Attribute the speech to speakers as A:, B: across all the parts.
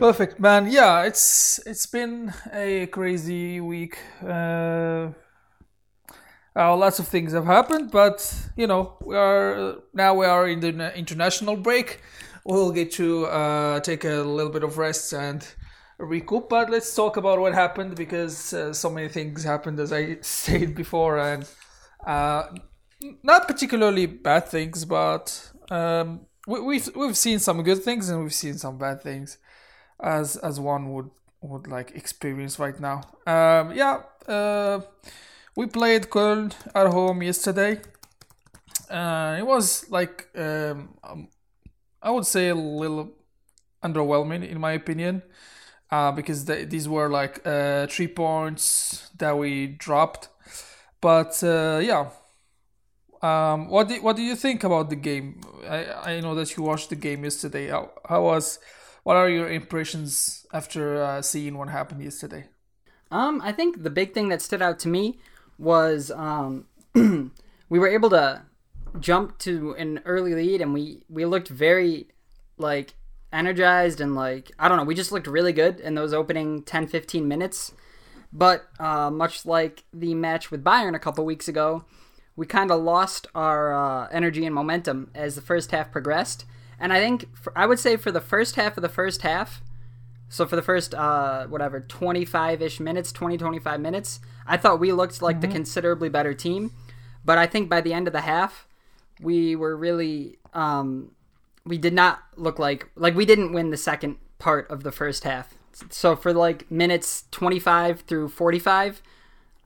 A: Perfect, man. Yeah, it's it's been a crazy week. Uh, uh, lots of things have happened, but you know we are now we are in the international break. We'll get to uh, take a little bit of rest and recoup. But let's talk about what happened because uh, so many things happened, as I said before, and uh, not particularly bad things, but um, we, we've we've seen some good things and we've seen some bad things as as one would would like experience right now. Um, yeah, uh, we played Köln at home yesterday. Uh, it was like um, um, I would say a little underwhelming in my opinion, uh, because they, these were like uh, three points that we dropped. But uh, yeah, um, what do, what do you think about the game? I, I know that you watched the game yesterday. How, how was what are your impressions after uh, seeing what happened yesterday?
B: Um, I think the big thing that stood out to me was um, we were able to jump to an early lead, and we we looked very like energized and like I don't know, we just looked really good in those opening 10 15 minutes. But uh, much like the match with Bayern a couple weeks ago, we kind of lost our uh, energy and momentum as the first half progressed and I think for, I would say for the first half of the first half, so for the first uh, whatever 25ish minutes, 20 25 minutes, I thought we looked like mm-hmm. the considerably better team. But I think by the end of the half, we were really um, we did not look like like we didn't win the second part of the first half. So for like minutes 25 through 45,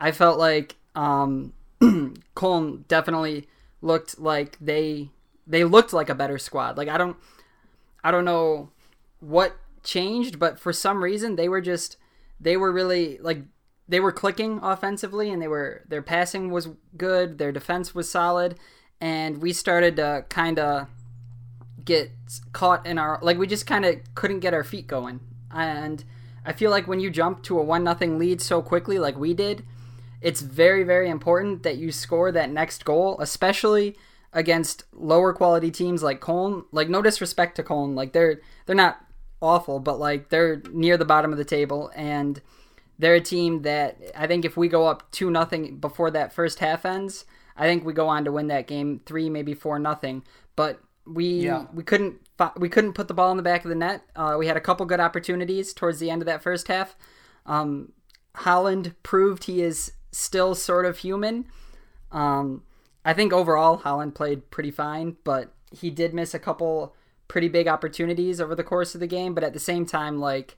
B: I felt like um, Cologne definitely looked like they they looked like a better squad. Like I don't I don't know what changed, but for some reason they were just they were really like they were clicking offensively and they were their passing was good, their defense was solid, and we started to kind of get caught in our like we just kind of couldn't get our feet going. And I feel like when you jump to a one nothing lead so quickly like we did, it's very very important that you score that next goal, especially against lower quality teams like Cologne. Like no disrespect to Cologne, like they're they're not awful, but like they're near the bottom of the table and they're a team that I think if we go up two nothing before that first half ends, I think we go on to win that game three, maybe four nothing. But we yeah. we couldn't we couldn't put the ball in the back of the net. Uh, we had a couple good opportunities towards the end of that first half. Um, Haaland proved he is still sort of human. Um, I think overall Haaland played pretty fine, but he did miss a couple pretty big opportunities over the course of the game. But at the same time, like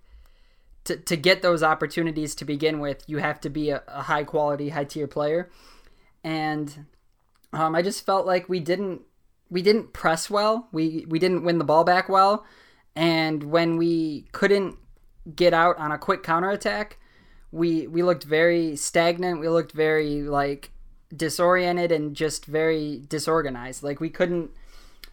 B: to to get those opportunities to begin with, you have to be a, a high quality, high tier player. And um, I just felt like we didn't we didn't press well. We we didn't win the ball back well. And when we couldn't get out on a quick counterattack, we we looked very stagnant. We looked very like disoriented and just very disorganized. Like we couldn't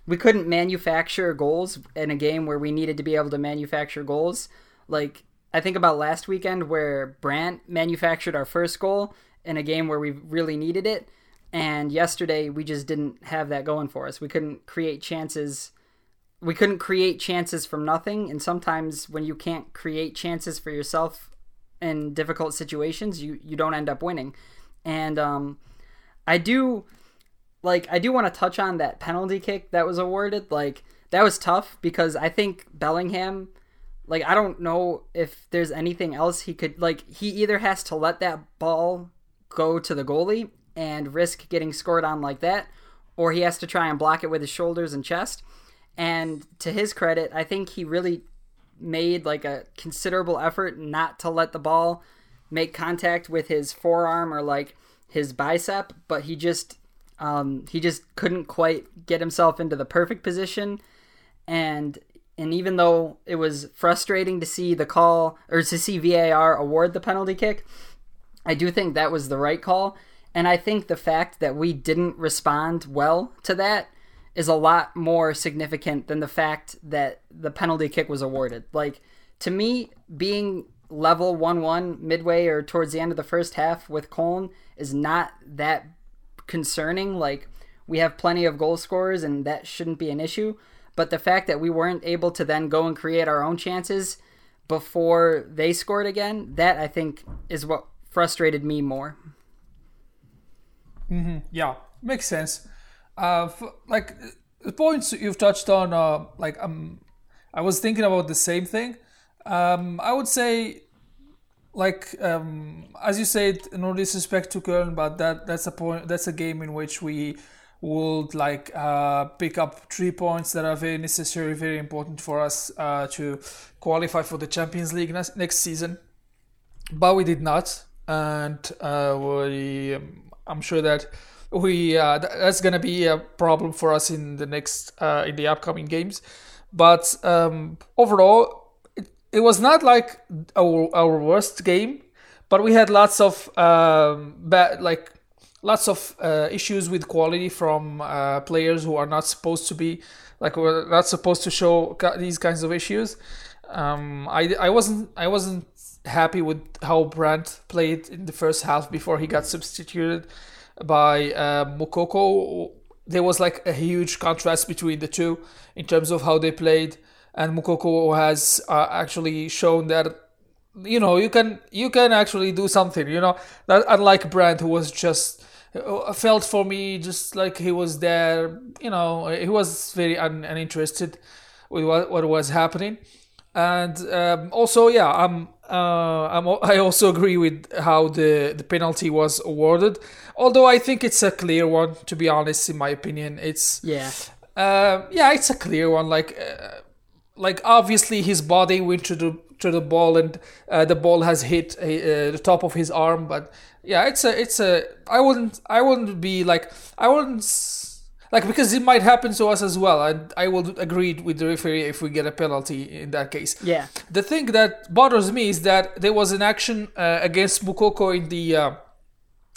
B: we couldn't manufacture goals in a game where we needed to be able to manufacture goals. Like I think about last weekend where Brandt manufactured our first goal in a game where we really needed it. And yesterday we just didn't have that going for us. We couldn't create chances. We couldn't create chances from nothing. And sometimes when you can't create chances for yourself in difficult situations, you, you don't end up winning. And um, I do like I do want to touch on that penalty kick that was awarded. Like that was tough because I think Bellingham like I don't know if there's anything else he could like he either has to let that ball go to the goalie and risk getting scored on like that or he has to try and block it with his shoulders and chest. And to his credit, I think he really made like a considerable effort not to let the ball make contact with his forearm or like his bicep, but he just um, he just couldn't quite get himself into the perfect position, and and even though it was frustrating to see the call or to see VAR award the penalty kick, I do think that was the right call, and I think the fact that we didn't respond well to that is a lot more significant than the fact that the penalty kick was awarded. Like to me, being level 1 1 midway or towards the end of the first half with Cologne is not that concerning. Like, we have plenty of goal scorers, and that shouldn't be an issue. But the fact that we weren't able to then go and create our own chances before they scored again. That I think is what frustrated me more.
A: Mm-hmm. Yeah, makes sense. Uh, f- like the points you've touched on, uh, like um, I was thinking about the same thing. Um, I would say, like um, as you said, no disrespect to Köln, but that that's a point. That's a game in which we would like uh, pick up three points that are very necessary, very important for us uh, to qualify for the Champions League next, next season. But we did not, and uh, we, um, I'm sure that we uh, th- that's gonna be a problem for us in the next uh, in the upcoming games. But um, overall, it, was not like our our worst game, but we had lots of um, bad like lots of uh, issues with quality from uh, players who are not supposed to be like we're not supposed to show these kinds of issues. Um, I, I wasn't I wasn't happy with how Brandt played in the first half before he got substituted by uh, Moukoko. There was like a huge contrast between the two in terms of how they played, and Moukoko has uh, actually shown that you know you can you can actually do something. You know that unlike Brandt who was just uh, felt for me just like he was there. You know, he was very un- uninterested with what, what was happening, and um, also, yeah, I'm. Uh, I'm, I also agree with how the, the penalty was awarded, although I think it's a clear one. To be honest, in my opinion, it's
B: yeah,
A: uh, yeah, it's a clear one. Like, uh, like obviously his body went to the to the ball and uh, the ball has hit uh, the top of his arm, but yeah, it's a it's a I wouldn't I wouldn't be like I wouldn't like because it might happen to us as well and I will agree with the referee if we get a penalty in that case.
B: Yeah.
A: The thing that bothers me is that there was an action uh, against Moukoko in the uh,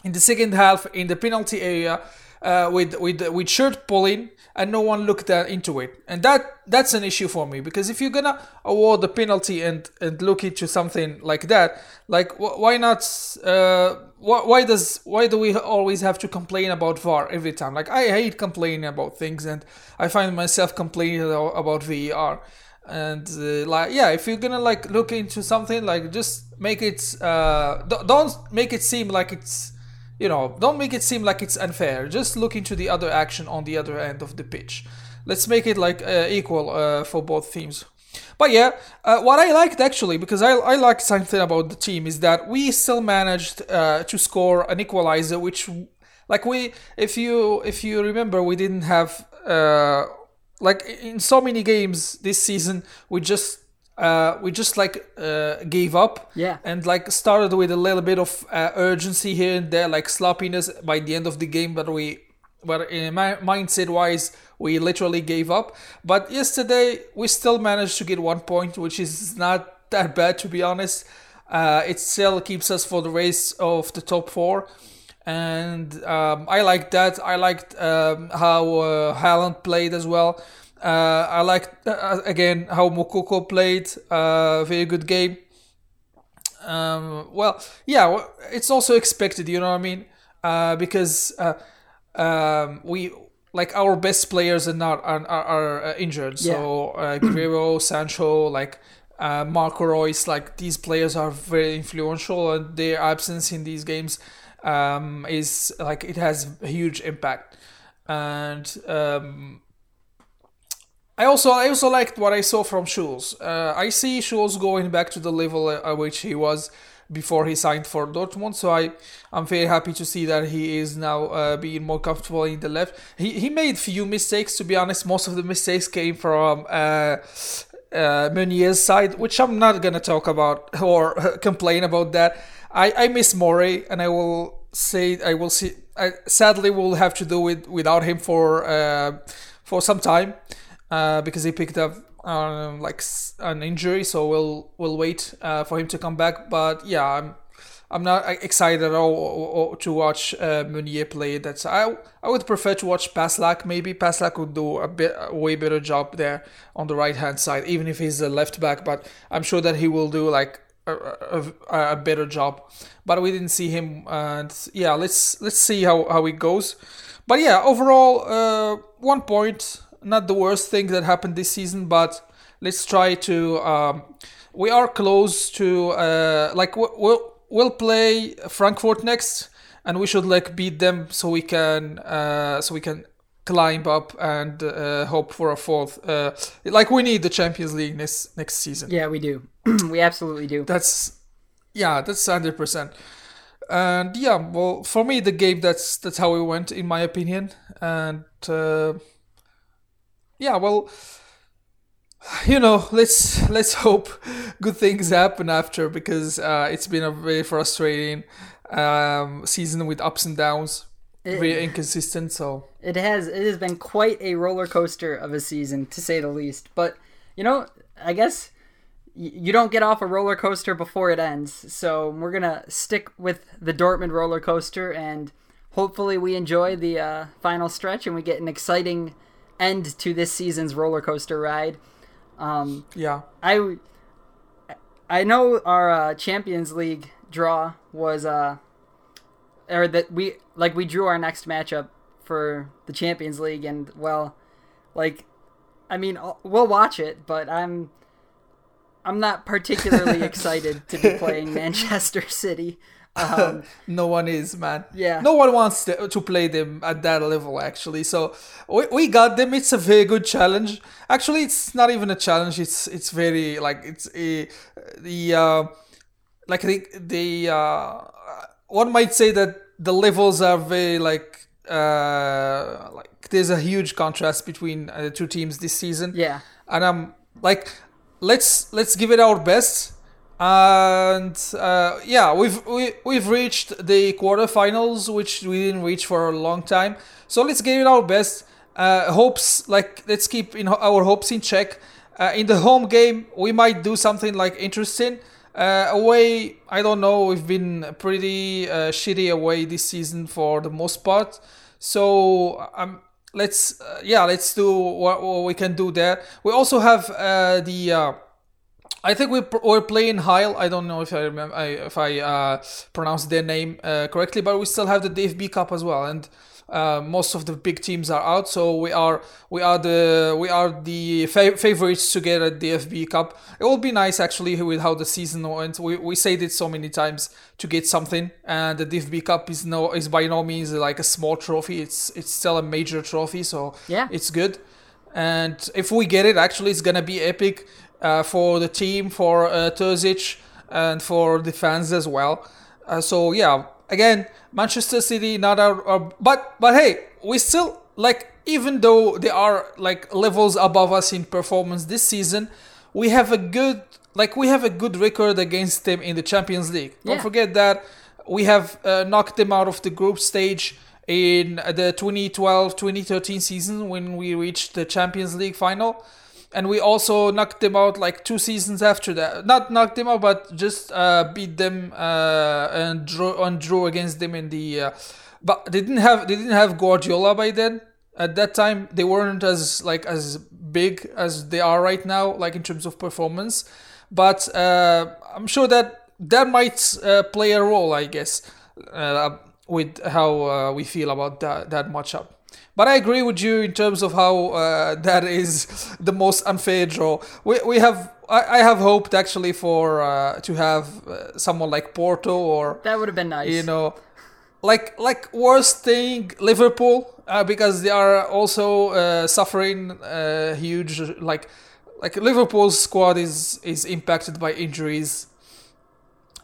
A: in the second half in the penalty area uh, with with with shirt pulling and no one looked at, into it. And that that's an issue for me because if you're gonna award the penalty and and look into something like that like wh- why not uh, wh- why does why do we always have to complain about VAR every time? Like I hate complaining about things and I find myself complaining about VAR and uh, like yeah if you're gonna like look into something like just make it uh, don't make it seem like it's you know, don't make it seem like it's unfair. Just look into the other action on the other end of the pitch. Let's make it like uh, equal uh, for both teams. But yeah, uh, what I liked actually, because I, I liked something about the team, is that we still managed uh, to score an equalizer, which, like we, if you if you remember, we didn't have uh, like in so many games this season, we just uh, we just like uh, gave up
B: yeah.
A: and like started with a little bit of uh, urgency here and there like sloppiness by the end of the game but we but in my mindset wise we literally gave up. But yesterday we still managed to get one point which is not that bad to be honest. Uh, it still keeps us for the race of the top four. And um, I liked that. I liked um, how uh, Haaland played as well uh, I like uh, again how Moukoko played. Uh, very good game. Um, well, yeah, it's also expected. You know what I mean? Uh, because uh, um, we like our best players are not are, are, are uh, injured.
B: Yeah.
A: So uh, Guerreiro, Sancho, like uh, Marco Reus, like these players are very influential, and their absence in these games um, is like it has a huge impact. And um, I also I also liked what I saw from Schulz. Uh, I see Schulz going back to the level at which he was before he signed for Dortmund. So I I'm very happy to see that he is now uh, being more comfortable in the left. He he made few mistakes to be honest. Most of the mistakes came from. Uh, uh, Meunier's side, which I'm not gonna talk about or complain about that. I, I miss Morey, and I will say I will see. I sadly will have to do it without him for uh, for some time uh, because he picked up um, like an injury. So we'll we'll wait uh, for him to come back. But yeah, I'm I'm not excited at all to watch uh, play. That's I I would prefer to watch Passlack. Maybe Passlack would do a bit a way better job there on the right hand side, even if he's a left back. But I'm sure that he will do like a, a, a better job. But we didn't see him, and yeah, let's let's see how how it goes. But yeah, overall, uh, one point, not the worst thing that happened this season, but let's try to. Um, we are close to uh, like we'll we'll play Frankfurt next, and we should like beat them so we can uh, so we can climb up and uh, hope for a fourth. Uh, like we need the Champions League next next season.
B: Yeah, we do. we absolutely do.
A: That's yeah, that's hundred percent. And yeah, well, for me, the game that's that's how it went, in my opinion. And uh, yeah, well, you know, let's let's hope good things happen after because uh, it's been a very frustrating um, season with ups and downs,
B: It-
A: very inconsistent. So
B: It has it has been quite a roller coaster of a season to say the least. But you know, I guess you don't get off a roller coaster before it ends. So we're gonna stick with the Dortmund roller coaster, and hopefully we enjoy the uh, final stretch and we get an exciting end to this season's roller coaster ride. Um,
A: yeah,
B: I I know our uh, Champions League draw was uh or that we like we drew our next matchup for the Champions League and well like I mean we'll watch it but I'm I'm not particularly excited to be playing Manchester City. Um,
A: no one is, man.
B: Yeah.
A: No one wants to, to play them at that level, actually. So we, we got them. It's a very good challenge. Actually, it's not even a challenge. It's it's very like it's a the uh, like the the uh, one might say that the levels are very like uh like there's a huge contrast between uh, the two teams this season
B: yeah.
A: and I'm like, let's let's give it our best. And uh, yeah, we've we, we've reached the quarterfinals, which we didn't reach for a long time. So let's give it our best. Uh, hopes like let's keep in our hopes in check. Uh, in the home game, we might do something like interesting. Uh, away, I don't know. We've been pretty uh, shitty away this season for the most part. So um, let's uh, yeah, let's do what, what we can do there. We also have uh, the. I think we pr- we're playing Heil. I don't know if I remember I, if I uh, pronounced their name uh, correctly, but we still have the DFB Cup as well, and uh, most of the big teams are out. So we are we are the we are the fa- favorites to get a DFB Cup. It will be nice actually with how the season went. We we said it so many times to get something, and the DFB Cup is no is by no means like a small trophy. It's it's still a major trophy, so
B: Yeah.
A: it's good. And if we get it, actually, it's gonna be epic uh, for the team, for uh, Terzic, and for the fans as well. Uh, so yeah, again, Manchester City not our, our, but but hey, we still like even though they are like levels above us in performance this season, we have a good like we have a good record against them in the Champions League. Don't forget that we have uh, knocked them out of the group stage in the 2012-2013 season when we reached the Champions League final and we also knocked them out like two seasons after that. Not knocked them out but just uh, beat them uh, and drew and drew against them in the uh, but they didn't have they didn't have Guardiola by then. At that time they weren't as like as big as they are right now like in terms of performance. But uh, I'm sure that that might uh, play a role I guess uh, with how we feel about that that matchup. But I agree with you in terms of how uh, that is the most unfair draw. We, we have I, I have hoped actually for uh, to have uh, someone like Porto or
B: That would have been nice.
A: you know like like worst thing Liverpool uh, because they are also uh, suffering uh, huge like like Liverpool's squad is is impacted by injuries.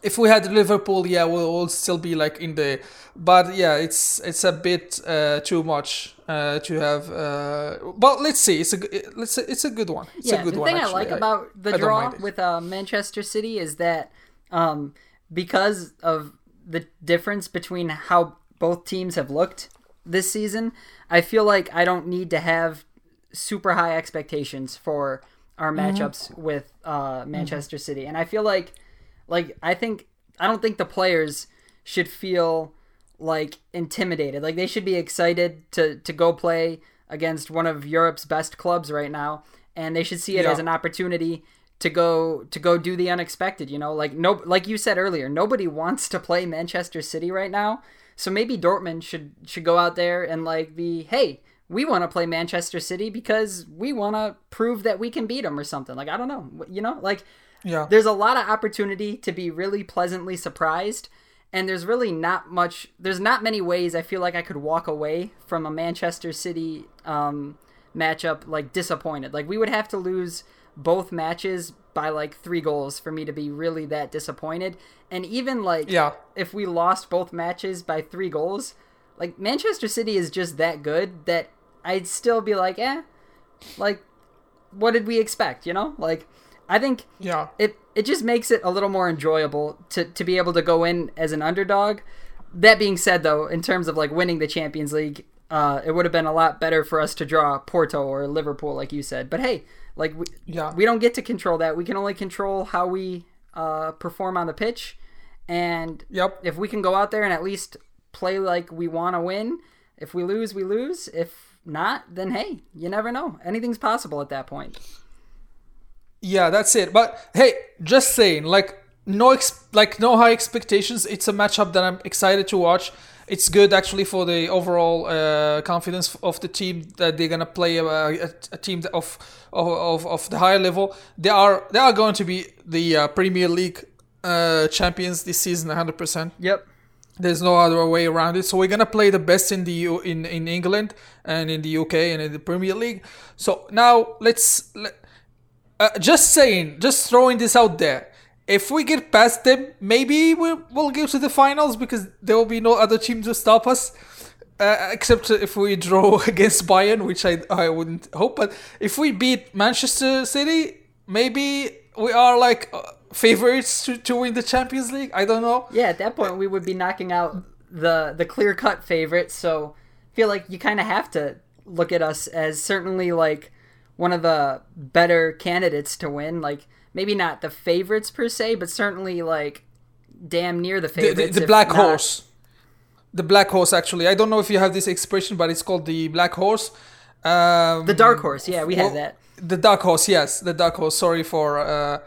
A: If we had Liverpool, yeah, we'll, we'll still be like in the, but yeah, it's it's a bit uh, too much uh, to have. Uh, but let's see, it's a let's it's a good one. It's
B: yeah,
A: a good
B: the
A: one.
B: thing
A: actually.
B: I like about the
A: I
B: draw with uh, Manchester City is that um, because of the difference between how both teams have looked this season, I feel like I don't need to have super high expectations for our
A: Mm-hmm.
B: matchups with uh, Manchester City, and I feel like, like I think I don't think the players should feel like intimidated. Like they should be excited to to go play against one of Europe's best clubs right now, and they should see it
A: Yeah.
B: as an opportunity to go to go do the unexpected. You know, like no, like you said earlier, nobody wants to play Manchester City right now. So maybe Dortmund should should go out there and like be, hey, we want to play Manchester City because we want to prove that we can beat them or something. Like I don't know, you know, like
A: Yeah.
B: there's a lot of opportunity to be really pleasantly surprised and there's really not much there's not many ways i feel like i could walk away from a manchester city um, matchup like disappointed like we would have to lose both matches by like three goals for me to be really that disappointed and even like
A: Yeah.
B: if we lost both matches by three goals like manchester city is just that good that i'd still be like eh like what did we expect you know like i think
A: Yeah.
B: it it just makes it a little more enjoyable to to be able to go in as an underdog. That being said, though, in terms of like winning the Champions League, uh, it would have been a lot better for us to draw Porto or Liverpool, like you said. But hey, like we,
A: Yeah.
B: we don't get to control that. We can only control how we uh, perform on the pitch, and
A: Yep.
B: if we can go out there and at least play like we want to win, if we lose, we lose. If not, then hey, you never know. Anything's possible at that point.
A: Yeah, that's it. But hey, just saying, like no ex- like no high expectations. It's a matchup that I'm excited to watch. It's good actually for the overall uh, confidence of the team that they're gonna play a, a, a team of, of of the higher level. They are they are going to be the uh, Premier League uh, champions this season, 100. percent
B: Yep.
A: there's no other way around it. So we're gonna play the best in the U- in in England and in the UK and in the Premier League. So now let's let, uh, just saying, just throwing this out there. If we get past them, maybe we'll, we'll go to the finals because there will be no other team to stop us. Uh, except if we draw against Bayern, which I I wouldn't hope. But if we beat Manchester City, maybe we are like uh, favorites to, to win the Champions League. I don't know.
B: Yeah, at that point we would be knocking out the the clear cut favorites. So I feel like you kind of have to look at us as certainly like one of the better candidates to win. Like maybe not the favorites per se, but certainly like damn near the
A: the,
B: favorites.
A: the, the
B: if
A: black
B: not-
A: horse the black horse actually i don't know if you have this expression but it's called the black horse um,
B: The dark horse. Yeah, we have that.
A: the dark horse yes the dark horse sorry for uh,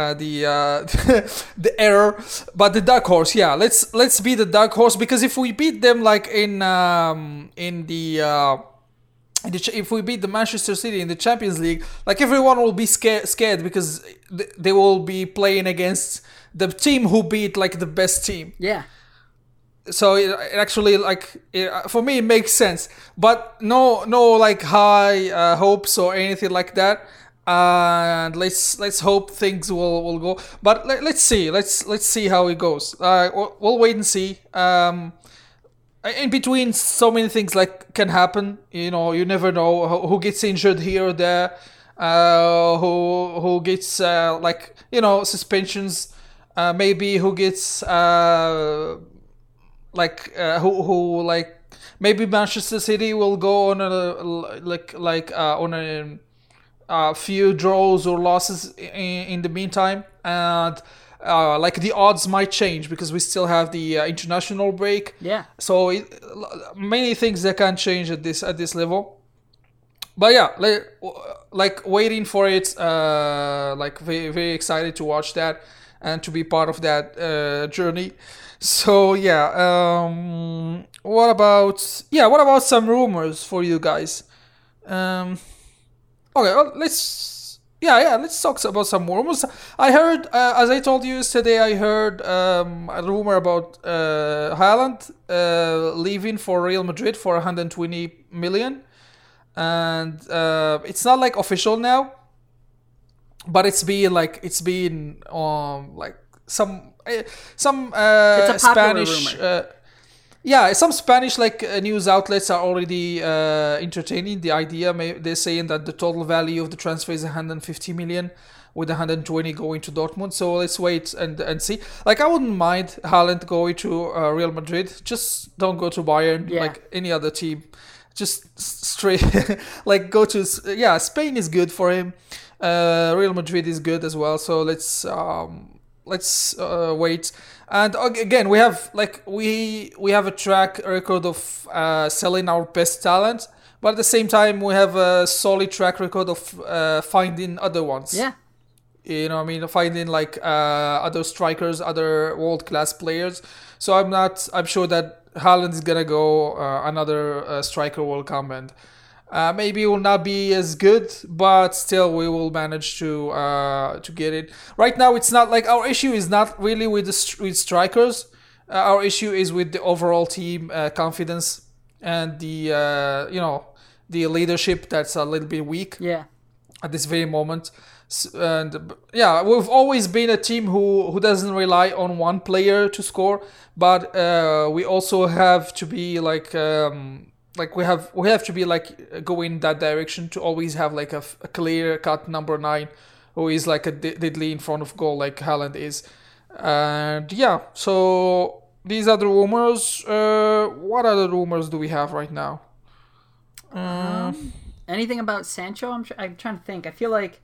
A: uh, the uh, the error but the dark horse yeah let's let's be the dark horse because if we beat them like in um, in the uh, in the ch- if we beat the Manchester City in the Champions League, like everyone will be scared, scared because th- they will be playing against the team who beat like the best team.
B: Yeah.
A: so it, it actually like it, for me it makes sense. But no no like high uh, hopes or anything like that. And let's let's hope things will will go. But let, let's see. Let's let's see how it goes. Uh we'll, we'll wait and see. Um in between so many things like can happen you know you never know who, gets injured here or there uh who who gets uh like you know suspensions uh maybe who gets uh like uh, who who like maybe Manchester City will go on a like like uh, on a, a few draws or losses in, in the meantime and uh, like the odds might change because we still have the uh, international break.
B: Yeah.
A: so it, many things that can change at this at this level. But yeah like, like waiting for it uh like very very excited to watch that and to be part of that uh, journey. So yeah um what about yeah what about some rumors for you guys? Um okay well, let's yeah yeah let's talk about some rumors i heard uh, as i told you yesterday i heard um, a rumor about uh, Haaland uh, leaving for real madrid for 120 million. And uh, it's not like official now but it's been like it's been um like some uh, some uh,
B: It's a
A: Spanish uh, yeah some Spanish like uh, news outlets are already uh, entertaining the idea. May- they're saying that the total value of the transfer is 150 million with 120 going to Dortmund. So let's wait and and see. Like I wouldn't mind Haaland going to uh, Real Madrid. Just don't go to Bayern
B: Yeah.
A: like any other team. Just straight like go to yeah Spain is good for him. Uh, Real Madrid is good as well. So let's um, let's uh, wait and again we have like we we have a track record of uh, selling our best talent but at the same time we have a solid track record of uh, finding other ones.
B: Yeah.
A: you know what I mean? Finding like uh, other strikers other world class players. So I'm not I'm sure that Haaland is gonna go uh, another uh, striker will come and Uh, maybe it will not be as good, but still we will manage to uh, to get it. Right now, it's not like our issue is not really with the with strikers. Uh, our issue is with the overall team uh, confidence and the uh, you know the leadership that's a little bit weak
B: Yeah.
A: at this very moment. And yeah, we've always been a team who who doesn't rely on one player to score, but uh, we also have to be like um, like we have we have to be like go in that direction to always have like a clear cut number nine who is like a de- deadly in front of goal like Haaland is. And yeah, so these are the rumors. Uh, what other rumors do we have right now? Uh,
B: Anything about Sancho? I'm, tr- I'm trying to think. I feel like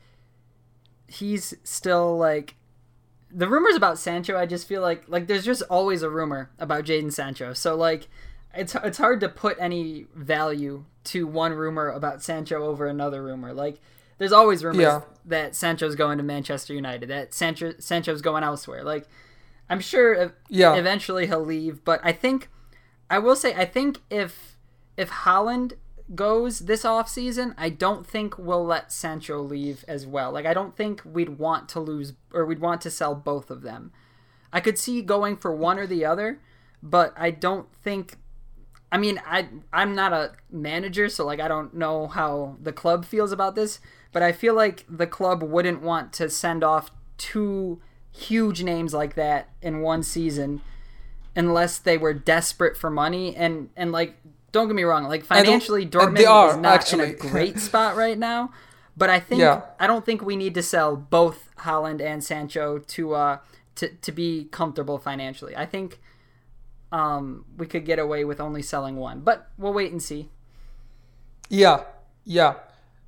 B: he's still like the rumors about Sancho. I just feel like like there's just always a rumor about Jadon Sancho. So like it's it's hard to put any value to one rumor about Sancho over another rumor. Like there's always rumors
A: Yeah.
B: that Sancho's going to Manchester United, that Sancho Sancho's going elsewhere. Like I'm sure ev-
A: Yeah.
B: eventually he'll leave, but I think I will say I think if if Haaland goes this offseason, I don't think we'll let Sancho leave as well. Like I don't think we'd want to lose or we'd want to sell both of them. I could see going for one or the other, but I don't think I mean, I I'm not a manager, so like I don't know how the club feels about this, but I feel like the club wouldn't want to send off two huge names like that in one season unless they were desperate for money and and like don't get me wrong, like financially Dortmund
A: are,
B: is not
A: actually.
B: in a great spot right now, but I think
A: Yeah.
B: I don't think we need to sell both Haaland and Sancho to uh to to be comfortable financially. I think um, we could get away with only selling one, but we'll wait and see.
A: Yeah, yeah,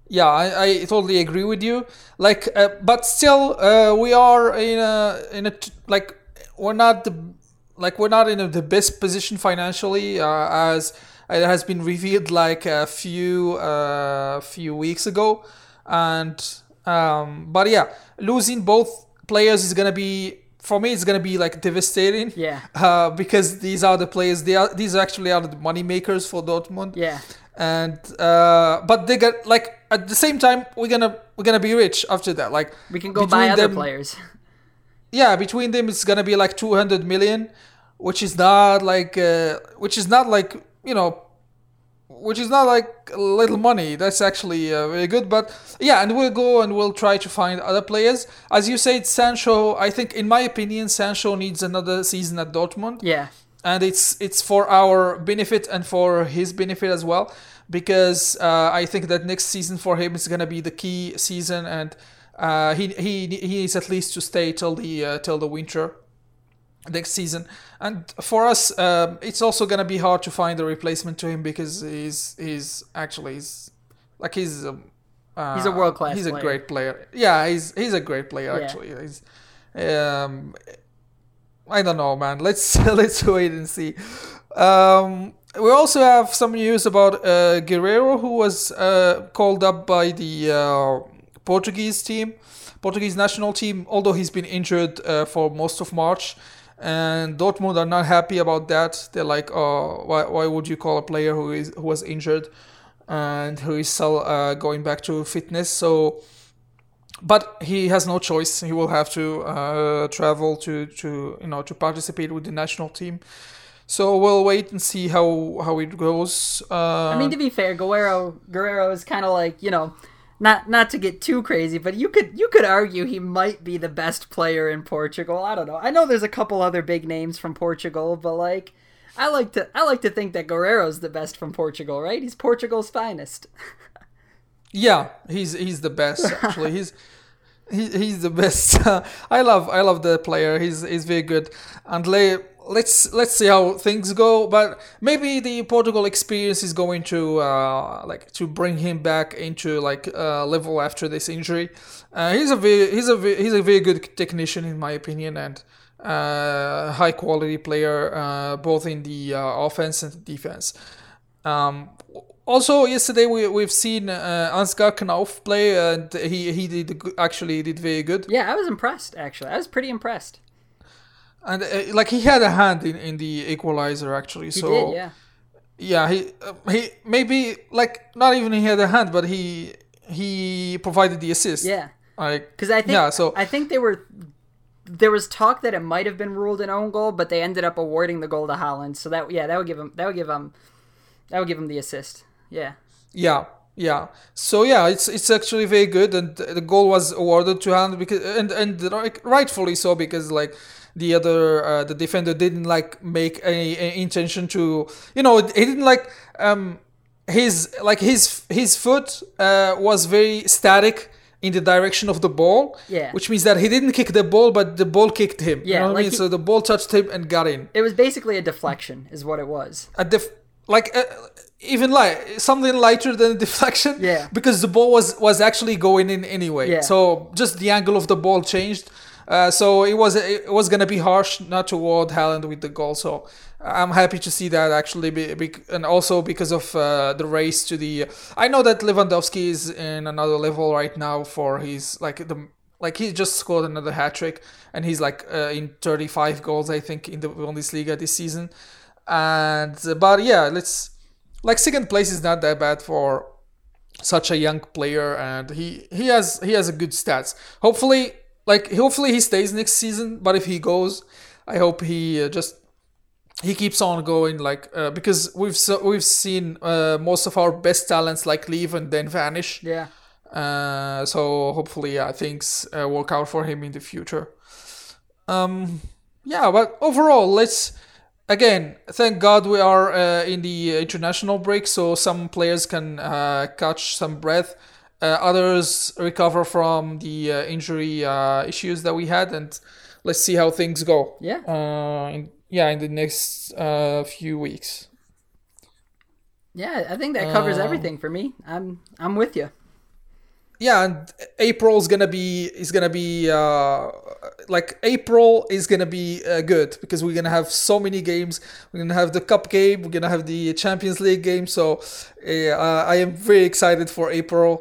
A: yeah. I, I totally agree with you. Like, uh, but still, uh, we are in a in a t- like we're not the like we're not in a, the best position financially uh, as it has been revealed like a few uh, few weeks ago, and um, but yeah, losing both players is gonna be for me. It's gonna be like devastating.
B: Yeah.
A: Uh, because these are the players. They are these actually are the money makers for Dortmund
B: Yeah,
A: and uh but they get like at the same time we're gonna we're gonna be rich after that like
B: we can go buy other
A: them-
B: players.
A: yeah between them it's gonna be like 200 million which is not like uh which is not like you know which is not like little money. That's actually uh, very good but yeah and we'll go and we'll try to find other players. As you said sancho i think in my opinion sancho needs another season at dortmund.
B: Yeah,
A: and it's it's for our benefit and for his benefit as well because uh, I think that next season for him is gonna be the key season and uh, he he he needs at least to stay till the uh, till the winter next season and for us um, it's also gonna be hard to find a replacement to him because he's he's actually he's like he's um, uh,
B: He's a world-class
A: he's
B: player.
A: a great player yeah he's he's a great player
B: Yeah.
A: actually he's um I don't know, man. Let's let's wait and see. Um, we also have some news about uh, Guerreiro, who was uh, called up by the uh, Portuguese team, Portuguese national team. Although he's been injured uh, for most of March, and Dortmund are not happy about that. They're like, "Oh, why, why would you call a player who is who was injured and who is still uh, going back to fitness?" So but he has no choice. He will have to uh, travel to, to you know to participate with the national team. So we'll wait and see how how it goes. Uh,
B: I mean to be fair, Guerreiro Guerreiro is kind of like you know, not not to get too crazy, but you could you could argue he might be the best player in Portugal. I don't know. I know there's a couple other big names from Portugal, but like. I like to I like to think that Guerreiro's the best from Portugal, right? He's Portugal's finest.
A: yeah, he's he's the best. Actually, he's he, he's the best. I love I love the player. He's he's very good. And le, let's let's see how things go. But maybe the Portugal experience is going to uh, like to bring him back into like uh, level after this injury. Uh, he's a very he's a very, he's a very good technician in my opinion and uh, high quality player uh, both in the uh, offense and defense. Um, also, yesterday we we've seen uh, Ansgar Knauf play, and he he did actually did very good,
B: Yeah, I was impressed actually. I was pretty impressed.
A: And uh, like he had a hand in, in the equalizer actually.
B: He
A: so
B: did, yeah.
A: yeah, he uh, he maybe like not even he had a hand, but he he provided the assist.
B: Yeah,
A: Like
B: because I think
A: Yeah, so-
B: I think they were. There was talk that it might have been ruled an own goal, but they ended up awarding the goal to Haaland. So that yeah, that would give him that would give him that would give him the assist. Yeah,
A: Yeah, yeah. So yeah, it's it's actually very good, and the goal was awarded to Hand because and and rightfully so because like the other uh, the defender didn't like make any, any intention to you know he didn't like um his like his his foot uh, was very static in the direction of the ball
B: Yeah.
A: which means that he didn't kick the ball but the ball kicked him you
B: Yeah,
A: know what
B: like
A: I mean
B: he-
A: so the ball touched him and got in
B: it was basically a deflection, is what it was.
A: a def- like uh, even like something lighter than a deflection
B: Yeah.
A: because the ball was was actually going in anyway
B: Yeah.
A: so just the angle of the ball changed uh, so it was it was gonna be harsh not to award Haaland with the goal. So I'm happy to see that actually be, be, and also because of uh, the race to the I know that Lewandowski is in another level right now for his like the like he just scored another hat trick and he's like uh, in 35 goals I think in the Bundesliga this season. And uh, but yeah let's like second place is not that bad for such a young player and he he has he has a good stats. Hopefully like hopefully he stays next season but if he goes i hope he uh, just he keeps on going like uh, because we've so, we've seen uh, most of our best talents like leave and then vanish
B: Yeah,
A: uh, so hopefully, yeah, things uh, work out for him in the future. Um, yeah, but overall, let's again thank God we are uh, in the international break, so some players can uh, catch some breath. Uh, others recover from the uh, injury uh, issues that we had, and let's see how things go.
B: yeah.
A: Uh, in, yeah, in the next uh, few weeks.
B: Yeah, I think that covers
A: Um,
B: everything for me. I'm I'm with you.
A: yeah and april is gonna be is gonna be uh like april is gonna be uh, good because we're gonna have so many games we're gonna have the cup game we're gonna have the champions league game so uh, i am very excited for april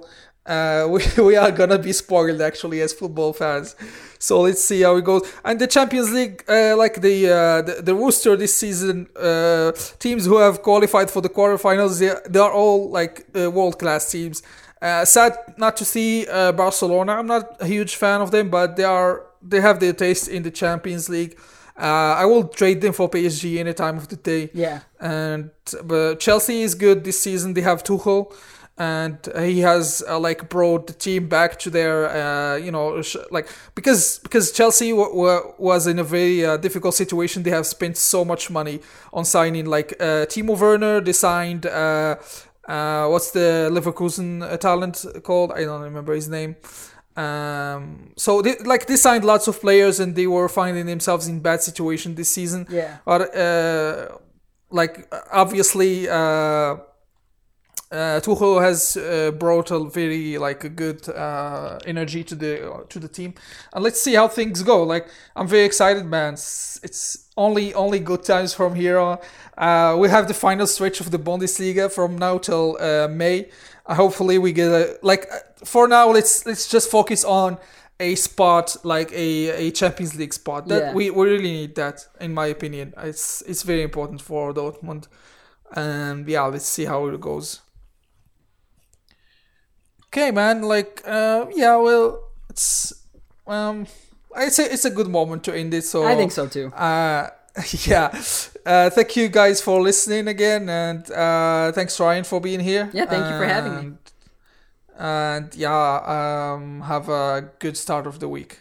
A: uh, we, we are gonna be spoiled actually as football fans so let's see how it goes and the champions league uh, like the, uh, the the rooster this season uh, teams who have qualified for the quarterfinals they, they are all like uh, world class teams uh, sad not to see uh, Barcelona. I'm not a huge fan of them, but they are they have their taste in the Champions League. Uh, I will trade them for PSG any time of the day.
B: Yeah,
A: And but Chelsea is good this season. They have Tuchel, and he has uh, like brought the team back to their uh, you know sh- like because because Chelsea w- w- was in a very uh, difficult situation. They have spent so much money on signing like uh, Timo Werner. They signed. Uh, uh, what's the Leverkusen talent called? I don't remember his name. Um, so they, like they signed lots of players and they were finding themselves in bad situation this season.
B: yeah,
A: But uh, like obviously, uh, Tuchel has uh, brought a very like a good uh, energy to the to the team, and let's see how things go. Like I'm very excited, man. It's, it's only only good times from here on. Uh, we have the final stretch of the Bundesliga from now till uh, May. Uh, hopefully, we get a like for now. Let's let's just focus on a spot like a, a Champions League spot. That
B: Yeah.
A: we, we really need that, in my opinion. It's it's very important for Dortmund, and yeah, let's see how it goes. Okay, man. Like, uh, yeah. Well, it's um, it's a it's a good moment to end it. So
B: I think so too.
A: uh, yeah. Uh, thank you guys for listening again, and uh, thanks Ryan for being here.
B: Yeah, thank you for having me.
A: And- And yeah, um, have a good start of the week.